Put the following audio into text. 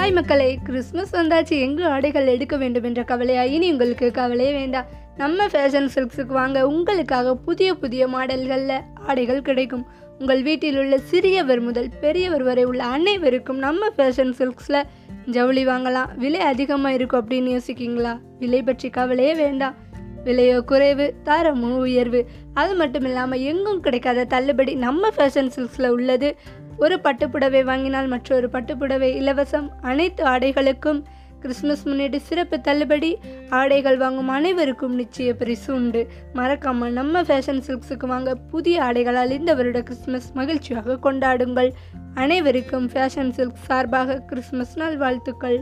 Hi மக்களே Christmas வந்தாச்சு. எங்கு ஆடைகள் எடுக்க வேண்டும் என்ற கவலையா? இனி உங்களுக்கு கவலையே வேண்டாம். நம்ம ஃபேஷன் சில்க்ஸுக்கு வாங்க. உங்களுக்காக புதிய புதிய மாடல்களில் ஆடைகள் கிடைக்கும். உங்கள் வீட்டில் உள்ள சிறியவர் முதல் பெரியவர் வரை உள்ள அனைவருக்கும் நம்ம ஃபேஷன் சில்க்ஸில் ஜவுளி வாங்கலாம். விலை அதிகமாக இருக்கும் அப்படின்னு யோசிக்கிங்களா விலை பற்றி கவலையே வேண்டாம். விலையோ குறைவு தரமோ உயர்வு அது மட்டும் இல்லாமல் எங்கும் கிடைக்காத தள்ளுபடி நம்ம ஃபேஷன் சில்க்ஸில் உள்ளது. ஒரு பட்டுப்புடவை வாங்கினால் மற்றொரு பட்டுப்புடவை இலவசம். அனைத்து ஆடைகளுக்கும் கிறிஸ்மஸ் முன்னிட்டு சிறப்பு தள்ளுபடி. ஆடைகள் வாங்கும் அனைவருக்கும் நிச்சய பரிசு உண்டு. மறக்காமல் நம்ம ஃபேஷன் சில்க்ஸுக்கு வாங்க புதிய ஆடைகளால் இந்த வருட கிறிஸ்மஸ் மகிழ்ச்சியாக கொண்டாடுங்கள். அனைவருக்கும் ஃபேஷன் சில்க் சார்பாக கிறிஸ்மஸ் நாள் வாழ்த்துக்கள்